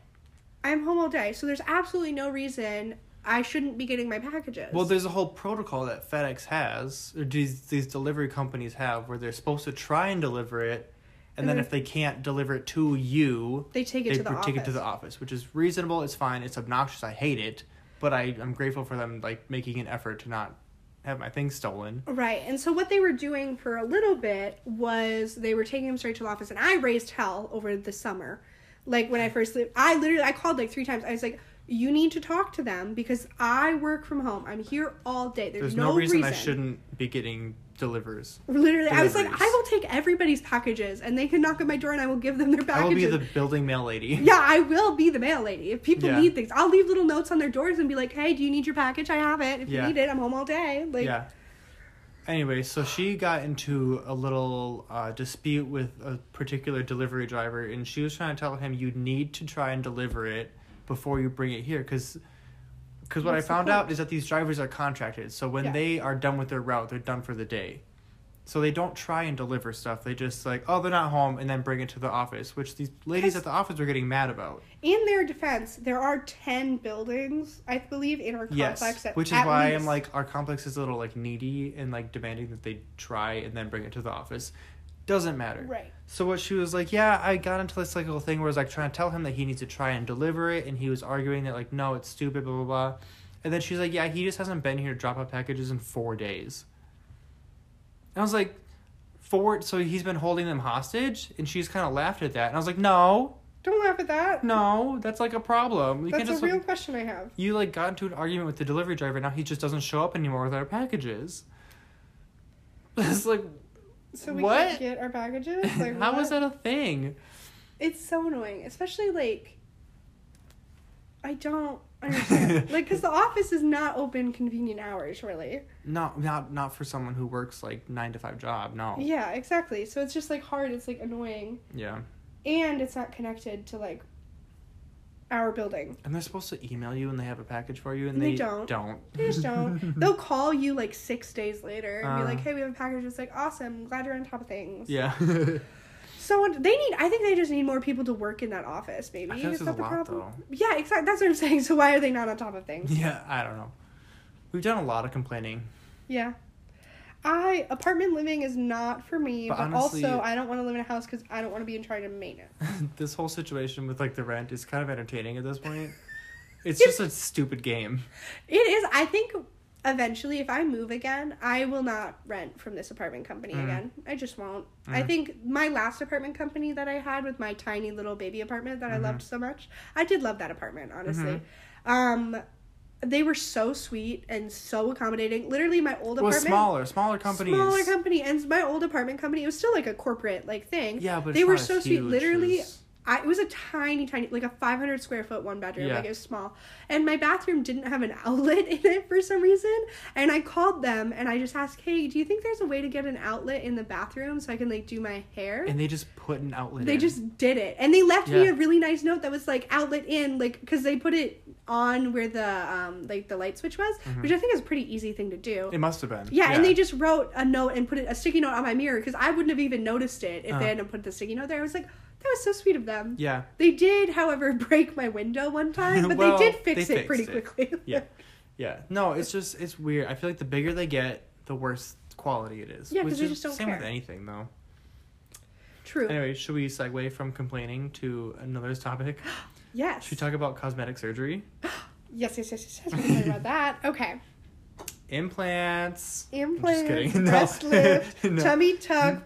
I'm home all day, so there's absolutely no reason I shouldn't be getting my packages. Well, there's a whole protocol that FedEx has, or these these delivery companies have, where they're supposed to try and deliver it, and, And then if they can't deliver it to you, they take it they to the take office. it to the office, which is reasonable. It's fine. It's obnoxious. I hate it, but I I'm grateful for them like making an effort to not have my things stolen. Right. And so what they were doing for a little bit was they were taking them straight to the office and I raised hell over the summer. Like when I first lived I literally I called like three times. I was like, You need to talk to them because I work from home. I'm here all day. There's, There's no, reason, reason I shouldn't be getting delivers. Literally, I was like. I will take everybody's packages, and they can knock at my door, and I will give them their packages. I will be the building mail lady. Yeah, I will be the mail lady. If people Yeah. need things, I'll leave little notes on their doors and be like, "Hey, do you need your package? I have it. If Yeah. you need it, I'm home all day." Like, yeah. Anyway, so she got into a little uh, dispute with a particular delivery driver, and she was trying to tell him you need to try and deliver it before you bring it here, because because what I What's found out is that these drivers are contracted, so when Yeah. they are done with their route, they're done for the day. So they don't try and deliver stuff. They just like, oh, they're not home, and then bring it to the office, which these ladies at the office were getting mad about. in their defense, there are ten buildings, I believe, in our complex. Yes, that- which is at why least. I'm like our complex is a little like needy and like demanding that they try and then bring it to the office. Doesn't matter. right. So what she was like, yeah, I got into this like little thing where I was like trying to tell him that he needs to try and deliver it, and he was arguing that like no, it's stupid, blah blah blah. And then she's like, yeah, he just hasn't been here to drop off packages in four days. And I was like, four. So he's been holding them hostage, and she's kind of laughed at that, and I was like, no, Don't laugh at that. no, that's like a problem. You That's can't a just real like, question I have. you like got into an argument with the delivery driver. Now he just doesn't show up anymore with our packages. It's like, So we What? can't get our packages. Like, how was that a thing? It's so annoying, especially like. I don't understand. like, because the office is not open convenient hours, really. No, not not for someone who works like nine to five job. No. Yeah, exactly. So it's just like hard. It's like annoying, Yeah. and it's not connected to like our building. And they're supposed to email you when they have a package for you, and They they, don't. Don't. They just don't. They'll call you like six days later and be Uh. like, "Hey, we have a package." It's like, "Awesome! Glad you're on top of things." yeah. So they need. I think they just need more people to work in that office. Maybe I think is that a the lot, problem? Yeah, exactly. That's what I'm saying. So why are they not on top of things? yeah. I don't know. We've done a lot of complaining. Yeah. I apartment living is not for me, But but, honestly- also I don't want to live in a house because I don't want to be in charge of maintenance. this whole situation with like the rent is kind of entertaining at this point. It's just a stupid game. It is. I think eventually, if I move again, I will not rent from this apartment company Mm. again. I just won't. I Mm. think my last apartment company that I had with my tiny little baby apartment that Mhm. I loved so much, I did love that apartment, honestly. Mhm. Um, they were so sweet and so accommodating. Literally, my old It was apartment. smaller, smaller companies. Smaller company and my old apartment company. It was still like a corporate like thing. Yeah, but they were so sweet. Literally, as- I, it was a tiny, tiny, like a 500 square foot one bedroom. Yeah. Like it was small. And my bathroom didn't have an outlet in it for some reason. And I called them and I just asked, hey, do you think there's a way to get an outlet in the bathroom so I can like do my hair? and they just put an outlet. they in. just did it. And they left me a really nice note that was like outlet in, like, because they put it on where the, um, like the light switch was, which I think is a pretty easy thing to do. Mm-hmm. It must have been. Yeah, and they just wrote a note and put it, a sticky note on my mirror because I wouldn't have even noticed it if Uh. they hadn't put the sticky note there. I was like, that was so sweet of them. Yeah. They did, however, break my window one time, but Well, they did fix they it pretty it. quickly. Yeah. Yeah. No, it's just it's weird. I feel like the bigger they get, the worse quality it is. Yeah, 'cause Which they just don't same with anything though. True. Anyway, should we segue from complaining to another topic? yes. Should we talk about cosmetic surgery? yes, yes, yes, yes, yes. We can talk about that. Okay. Implants. Implants, kidding. No. breast lift, No. tummy tuck.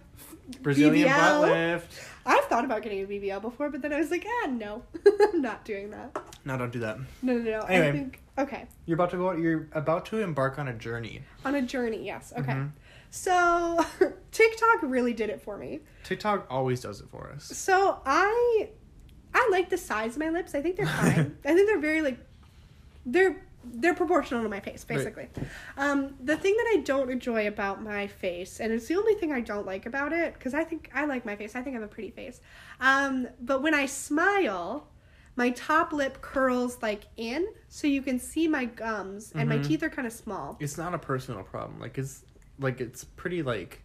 Brazilian BBL. butt lift. I've thought about getting a BBL before, but then I was like, ah, no, I'm not doing that. No, don't do that. No, no, no. I Anyway. think okay. You're about to go. You're about to embark on a journey. On a journey, yes. Okay. Mhm. So TikTok really did it for me. TikTok always does it for us. So I I like the size of my lips. I think they're fine. I think they're very like they're they're proportional to my face, Right. basically. Um, the thing that I don't enjoy about my face, and it's the only thing I don't like about it, because I think I like my face. I think I have a pretty face. Um, but when I smile, my top lip curls like in, so you can see my gums, and my Mhm. teeth are kind of small. It's not a personal problem. Like it's like it's pretty like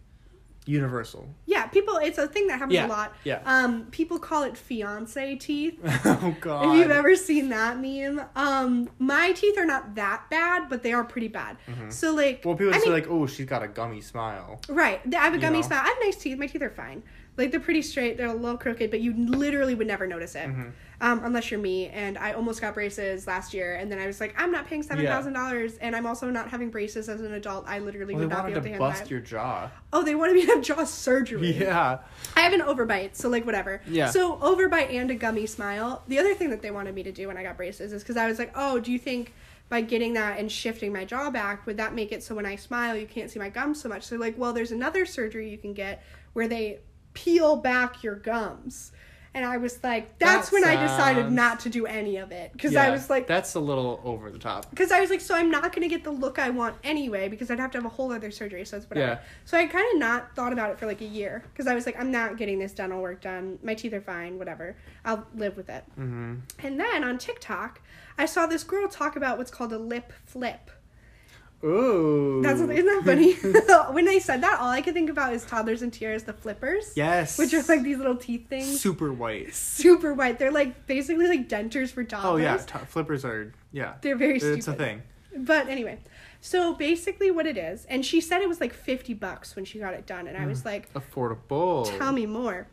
universal. Yeah, people. It's a thing that happens Yeah, a lot. yeah. Um, people call it fiance teeth. oh God. If you've ever seen that meme, um, my teeth are not that bad, but they are pretty bad. So like, Mm-hmm. Well, people I say mean, like, "Oh, she's got a gummy smile." right? I have a you gummy know. smile. I have nice teeth. My teeth are fine. Like they're pretty straight. They're a little crooked, but you literally would never notice it, Mhm. Um, unless you're me. And I almost got braces last year, and then I was like, I'm not paying seven thousand dollars, and I'm also not having braces as an adult. I literally Well, would not be able to to handle bust that. your jaw. Oh, they wanted me to have jaw surgery. Yeah. I have an overbite, so like whatever. Yeah. So overbite and a gummy smile. The other thing that they wanted me to do when I got braces is because I was like, oh, do you think by getting that and shifting my jaw back would that make it so when I smile you can't see my gums so much? So like, well, there's another surgery you can get where they peel back your gums. And I was like, that's That when I decided not to do any of it because I was like, that's a little over the top. because I was like, so I'm not gonna get the look I want anyway because I'd have to have a whole other surgery. So it's whatever. Yeah. So I kind of not thought about it for like a year because I was like, I'm not getting this dental work done. My teeth are fine. Whatever. I'll live with it. hmm And then on TikTok, I saw this girl talk about what's called a lip flip. Ooh. That's isn't that funny? when they said that, all I could think about is toddlers and tiaras, the flippers. Yes. Which are like these little teeth things. super white. Super white. They're like basically like dentures for toddlers. Oh yeah, t- flippers are yeah. They're very stupid. It's a thing. But anyway, so basically what it is, and she said it was like 50 bucks when she got it done, and I was like, Affordable. tell me more.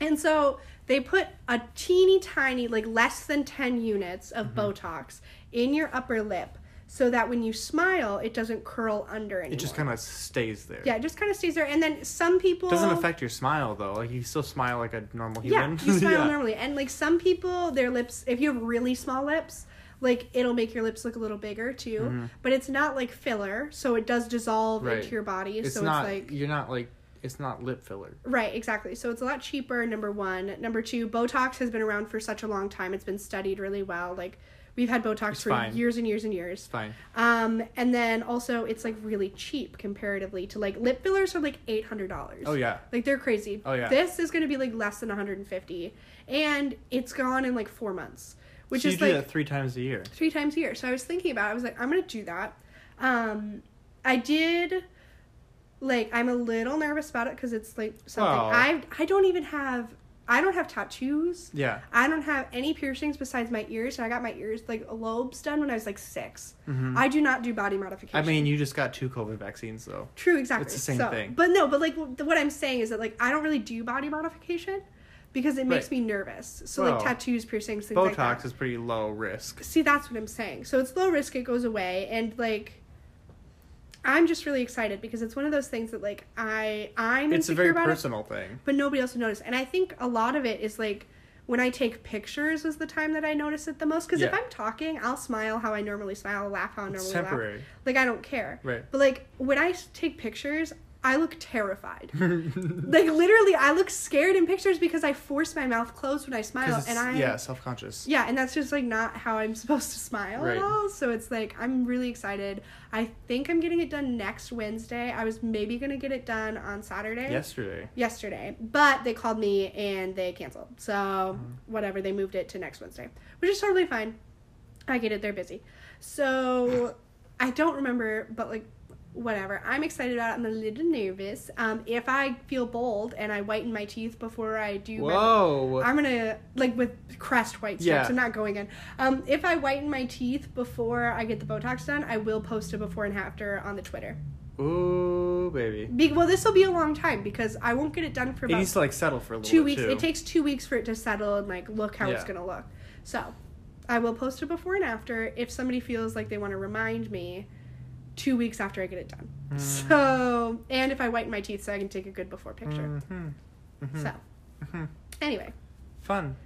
And so they put a teeny tiny, like less than 10 units of Mm-hmm. Botox in your upper lip so that when you smile, it doesn't curl under anymore. It just kind of stays there. Yeah, it just kind of stays there. And then some people. Doesn't affect your smile though. Like you still smile like a normal human. Yeah, you smile Yeah. normally. And like some people, their lips, if you have really small lips, like it'll make your lips look a little bigger too. But it's not like filler, so it does dissolve Mm-hmm. Right. into your body. It's so not. it's like You're not like. It's not lip filler. Right, exactly. So it's a lot cheaper, number one. Number two, Botox has been around for such a long time. It's been studied really well. Like, we've had Botox It's for fine. years and years and years. Fine. Um, and then also, it's like really cheap comparatively to like lip fillers are like $800. Oh yeah. Like, they're crazy. Oh, yeah. This is going to be like less than 150 And it's gone in like four months, which so is do like that three times a year. three times a year. So I was thinking about it. I was like, I'm gonna do that. Um, I did like I'm a little nervous about it because it's like something Well- I I don't even have I don't have tattoos. Yeah. I don't have any piercings besides my ears, and I got my ears like lobes done when I was like 6 Mhm. I do not do body modification. I mean, you just got two COVID vaccines though. true, exactly. it's the same So- thing. But no, but like what I'm saying is that like I don't really do body modification because it makes Right. me nervous. So Well, like tattoos, piercings, things like that. Botox is pretty low risk. See, that's what I'm saying. So it's low risk, it goes away, and like, I'm just really excited because it's one of those things that like I I'm It's a insecure very about it, personal thing. but nobody else will notice. And I think a lot of it is like when I take pictures is the time that I notice it the most. Because if I'm talking, I'll smile how I normally smile, laugh how I normally It's laugh. temporary. Like I don't care. Right. But like when I take pictures, I look terrified. like literally, I look scared in pictures because I force my mouth closed when I smile, and I yeah, self conscious. yeah, and that's just like not how I'm supposed to smile Right. at all. So it's like I'm really excited. I think I'm getting it done next Wednesday. I was maybe gonna get it done on Saturday. Yesterday. Yesterday, but they called me and they canceled. So Mm-hmm. whatever, they moved it to next Wednesday, which is totally fine. I get it. They're busy. So I don't remember, but like whatever. I'm excited about it. I'm a little nervous. Um, if I feel bold and I whiten my teeth before I do my Whoa. I'm gonna like with crest white strips. Yeah. I'm not going in. Um, if I whiten my teeth before I get the Botox done, I will post a before and after on the Twitter. Ooh, baby. Be- well, this will be a long time because I won't get it done for It needs to like settle for a little two bit, weeks. too. It takes two weeks for it to settle and like look how it's gonna look. So, I will post a before and after if somebody feels like they want to remind me. Two weeks after I get it done. Mm. So, and if I whiten my teeth, so I can take a good before picture. Mhm. Mhm. So, Mhm. anyway, Fun.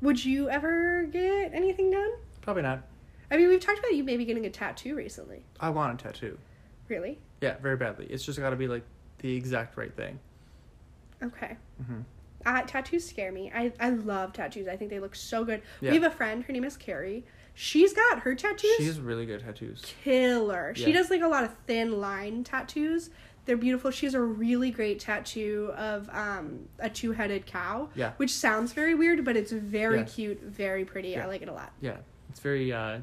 would you ever get anything done? Probably not. I mean, we've talked about you maybe getting a tattoo recently. I want a tattoo. Really? Yeah, very badly. It's just got to be like the exact right thing. Okay. hmm Uh, tattoos scare me. I, I love tattoos. I think they look so good. Yeah. We have a friend. Her name is Carrie. She's got her tattoos. She has really good tattoos. killer. She does like a lot of thin line tattoos. They're beautiful. She has a really great tattoo of um, a two headed cow. Yeah. Which sounds very weird, but it's very Yeah. cute, very pretty. Yeah. I like it a lot. Yeah, it's very uh,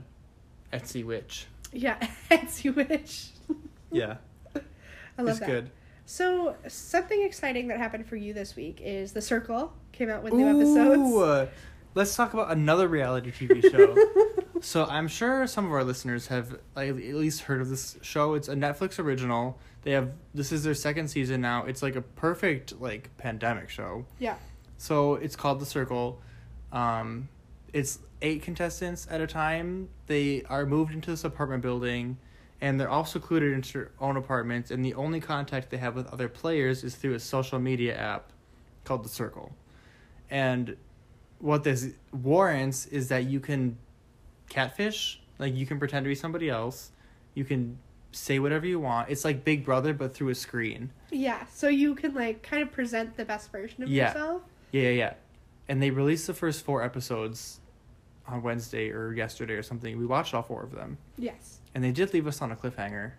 Etsy witch. Yeah, Etsy Witch. Yeah, I love it's that. good. So something exciting that happened for you this week is The Circle came out with new episodes. Ooh, uh, let's talk about another reality TV show. so I'm sure some of our listeners have like, at least heard of this show. It's a Netflix original. They have this is their second season now. It's like a perfect like pandemic show. Yeah. So it's called The Circle. Um, it's eight contestants at a time. They are moved into this apartment building, and they're all secluded into their own apartments. And the only contact they have with other players is through a social media app called The Circle. And what this warrants is that you can catfish, like you can pretend to be somebody else. You can say whatever you want. It's like Big Brother, but through a screen. Yeah. So you can like kind of present the best version of Yeah. yourself. Yeah, yeah, yeah. And they released the first four episodes on Wednesday or yesterday or something. We watched all four of them. Yes. And they did leave us on a cliffhanger.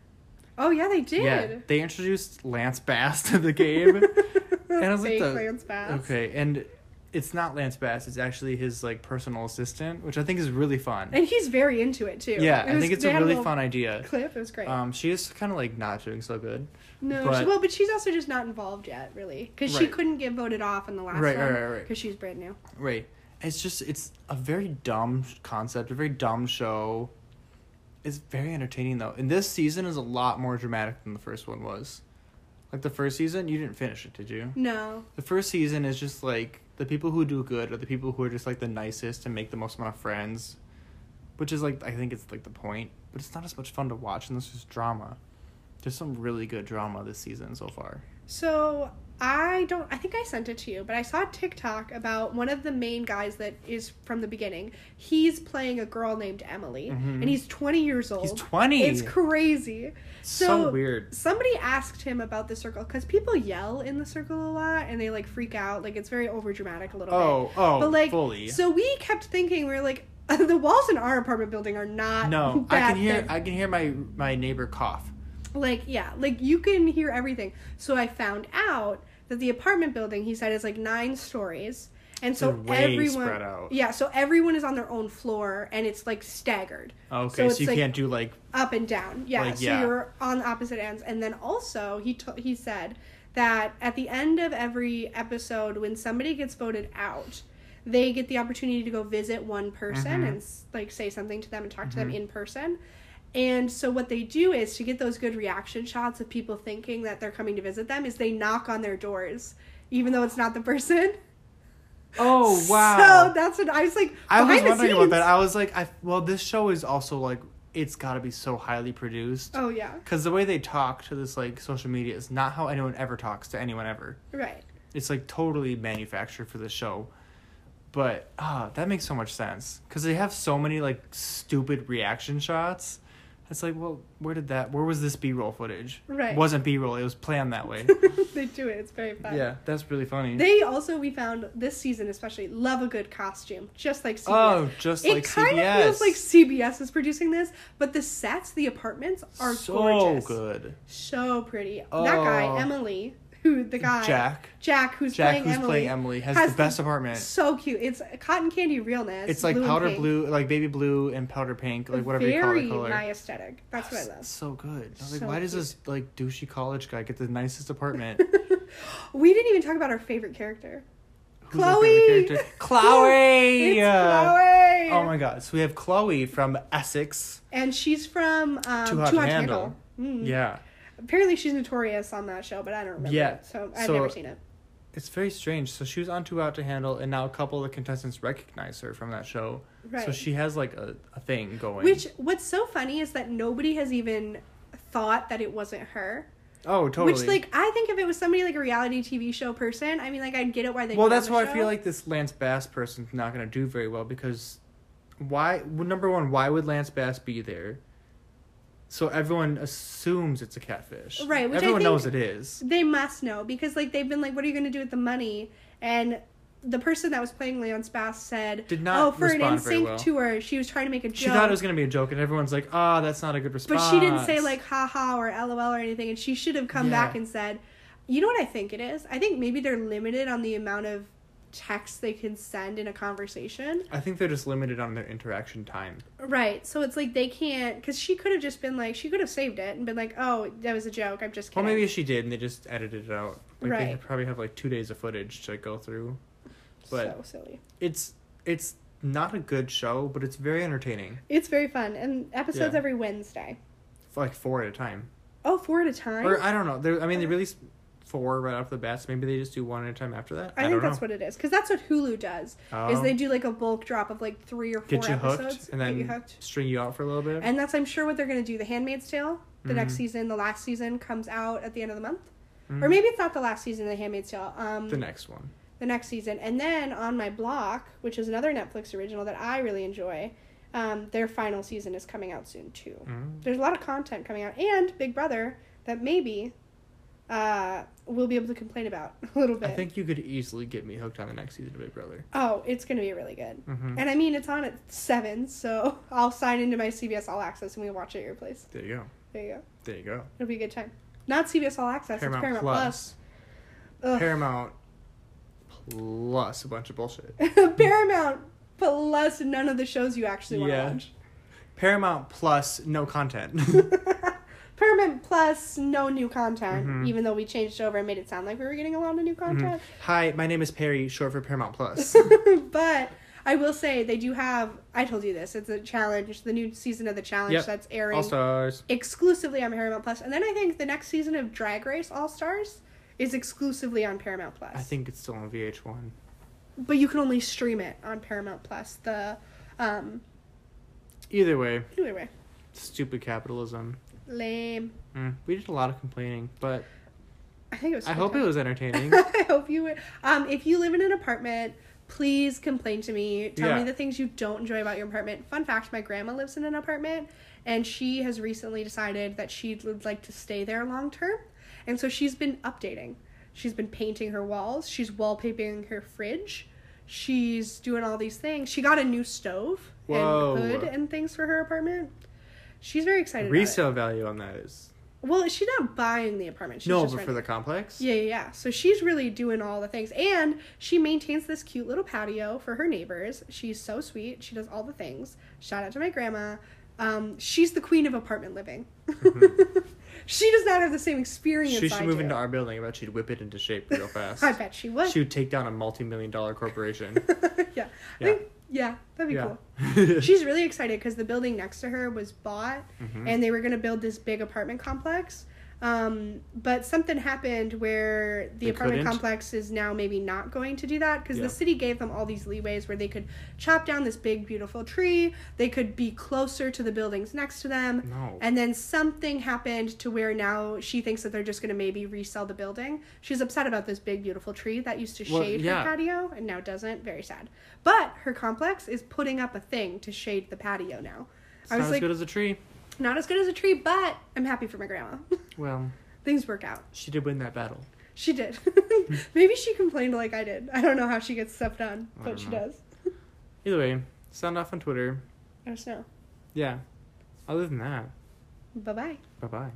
Oh yeah, they did. Yeah. They introduced Lance Bass to the game. and I was like the, Lance Bass. Okay, and it's not Lance Bass, it's actually his like personal assistant, which I think is really fun. And he's very into it too. yeah, It I was- think it's a really little fun idea. clip. It was great. Um, she is kind of like not doing so good. no, but- she, well, but she's also just not involved yet, really, because she couldn't get voted off in the last Right, one right, right, right. because she's brand new. Right. It's just it's a very dumb concept, a very dumb show. It's very entertaining though. And this season is a lot more dramatic than the first one was. Like the first season, you didn't finish it, did you? No. The first season is just like the people who do good are the people who are just like the nicest and make the most amount of friends. Which is like I think it's like the point. But it's not as much fun to watch and this is drama. There's some really good drama this season so far. So I don't. I think I sent it to you, but I saw a TikTok about one of the main guys that is from the beginning. He's playing a girl named Emily, Mhm. and he's 20 years old. He's 20. It's crazy. so, so- weird. Somebody asked him about the circle because people yell in the circle a lot and they like freak out. Like it's very over dramatic a little bit. Oh, oh, but like fully. so we kept thinking we are like the walls in our apartment building are not No, I can hear thick. I can hear my my neighbor cough. like yeah like you can hear everything so i found out that the apartment building he said is like nine stories and so everyone spread out. yeah so everyone is on their own floor and it's like staggered Okay, So so, you like- can't do like up and down yeah Like, so yeah. you're on the opposite ends and then also he t- he said that at the end of every episode when somebody gets voted out they get the opportunity to go visit one person Mhm. and like say something to them and talk to them Mhm. in person and so what they do is to get those good reaction shots of people thinking that they're coming to visit them is they knock on their doors even though it's not the person Oh wow! so that's what i was like I was wondering about that. I was like, I well, this show is also like it's got to be so highly produced oh yeah because the way they talk to this like social media is not how anyone ever talks to anyone ever. right It's like totally manufactured for the show. But ah, that makes so much sense because they have so many like stupid reaction shots. It's like, well, where did that? Where was this B-roll footage? Right. It wasn't B-roll. It was planned that way. they do it. It's very fun. yeah, that's really funny. They also we found this season especially love a good costume, just like CBS. oh, just it like kind CBS. of feels like CBS is producing this, but the sets, the apartments are so gorgeous, good. so pretty. Oh. That guy, Oh. Emily, who the guy Jack. Jack, who's Jack, playing who's Emily, playing Emily, has, has the best apartment. so cute. It's cotton candy realness. It's like blue powder blue, like baby blue and powder pink, like whatever you call Very it. Color. my aesthetic. That's what I love. So good. I was like, So why does cute. this like douchey college guy get the nicest apartment? we didn't even talk about our favorite character. Who's Chloe! character? Chloe. It's Chloe. Oh my god! So we have Chloe from Essex. And she's from um, Too Hot to Handle. Mm. Yeah, Apparently, she's notorious on that show, but I don't remember. Yeah, it, so I've so- never seen it. it's very strange. So she was on Too Hot to Handle, and now a couple of the contestants recognize her from that show. Right. So she has like a, a thing going. Which what's so funny is that nobody has even thought that it wasn't her. oh totally. Which like I think if it was somebody like a reality TV show person, I mean like I'd get it why they. well, put it on that's why I feel like this Lance Bass person's not gonna do very well because why? well, Number one, why would Lance Bass be there? So everyone assumes it's a catfish. Right, which Everyone knows it is. they must know because like they've been like, what are you going to do with the money? And the person that was playing Lance Bass said, Did not "Oh, for an NSYNC well. tour, she was trying to make a joke." She thought it was gonna be a joke, and everyone's like, "Ah, that's not a good response." But she didn't say like haha or lol or anything, and she should have come Yeah. back and said, "You know what I think it is? I think maybe they're limited on the amount of text they can send in a conversation." I think they're just limited on their interaction time. Right. So it's like they can't because she could have just been like she could have saved it and been like, "Oh, that was a joke. I'm just Well, kidding." maybe she did, and they just edited it out. Like they Right. probably have like two days of footage to go through. But so silly. it's it's not a good show, but it's very entertaining. It's very fun and episodes Yeah. every Wednesday. Like four at a time, Oh, four at a time. or I don't know. They're, I mean, they uh. released four right off the bat. So maybe they just do one at a time after that. I, I, think that's know. what it is because that's what Hulu does. Is Oh. they do like a bulk drop of like three or four get you episodes hooked and get you hooked. string you out for a little bit. And that's I'm sure what they're gonna do. The Handmaid's Tale, the next Mhm. season, the last season comes out at the end of the month, Mhm. or maybe it's not the last season of The Handmaid's Tale. Um, the next one. the next season, and then on my block, which is another Netflix original that I really enjoy, um, their final season is coming out soon too. Mhm. There's a lot of content coming out, and Big Brother that maybe uh, we'll be able to complain about a little bit. I think you could easily get me hooked on the next season of Big Brother. Oh, it's gonna be really good. hmm And I mean, it's on at seven, so I'll sign into my CBS All Access and we watch it at your place. There you go. There you go. There you go. It'll be a good time. Not CBS All Access. Paramount, it's Paramount Plus. Plus. Paramount plus a bunch of bullshit. Paramount Plus none of the shows you actually want to Yeah. watch. Paramount plus no content. Paramount Plus, no new content. Mhm. Even though we changed over and made it sound like we were getting a lot of new content. Hi, my name is Perry, short for Paramount Plus. but I will say they do have. I told you this. It's a challenge. The new season of the challenge Yep. that's airing All stars. exclusively on Paramount Plus, and then I think the next season of Drag Race All Stars is exclusively on Paramount Plus. I think it's still on VH1. but you can only stream it on Paramount Plus. The um, Either way, anyway, stupid capitalism. Lame. Mm, we did a lot of complaining, but I think it was. I hope it was entertaining. I hope you would. Um, if you live in an apartment, please complain to me. Tell me the things you don't enjoy about your apartment. Fun fact: my grandma lives in an apartment, and she has recently decided that she would like to stay there long term, and so she's been updating. She's been painting her walls. She's wallpapering her fridge. She's doing all these things. She got a new stove Whoa. and hood and things for her apartment. She's very excited. about it. Resale value on that is Well, she's not buying the apartment. She's no, but for the complex. yeah, yeah, yeah. So she's really doing all the things. And she maintains this cute little patio for her neighbors. She's so sweet. She does all the things. Shout out to my grandma. Um, she's the queen of apartment living. she does not have the same experience. Mm-hmm. She should I move do. into our building. I bet she'd whip it into shape real fast. I bet she would. She would take down a multi-million dollar corporation. yeah. I Yeah. Yeah, that'd be yeah. cool. She's really excited because the building next to her was bought Mhm. and they were going to build this big apartment complex. Um, but something happened where the They apartment couldn't? complex is now maybe not going to do that because Yeah. the city gave them all these leeways where they could chop down this big beautiful tree, they could be closer to the buildings next to them, No. and then something happened to where now she thinks that they're just going to maybe resell the building. She's upset about this big beautiful tree that used to Well, shade yeah. her patio and now doesn't. Very sad. But her complex is putting up a thing to shade the patio now. It's I not was as like, good as a tree. Not as good as a tree, but I'm happy for my grandma. Well, Things work out. she did win that battle. She did. Maybe she complained like I did. I don't know how she gets stuff done, I but don't she know. does. Either way, sound off on Twitter. Let us know. Yeah. Other than that, Bye bye. bye bye.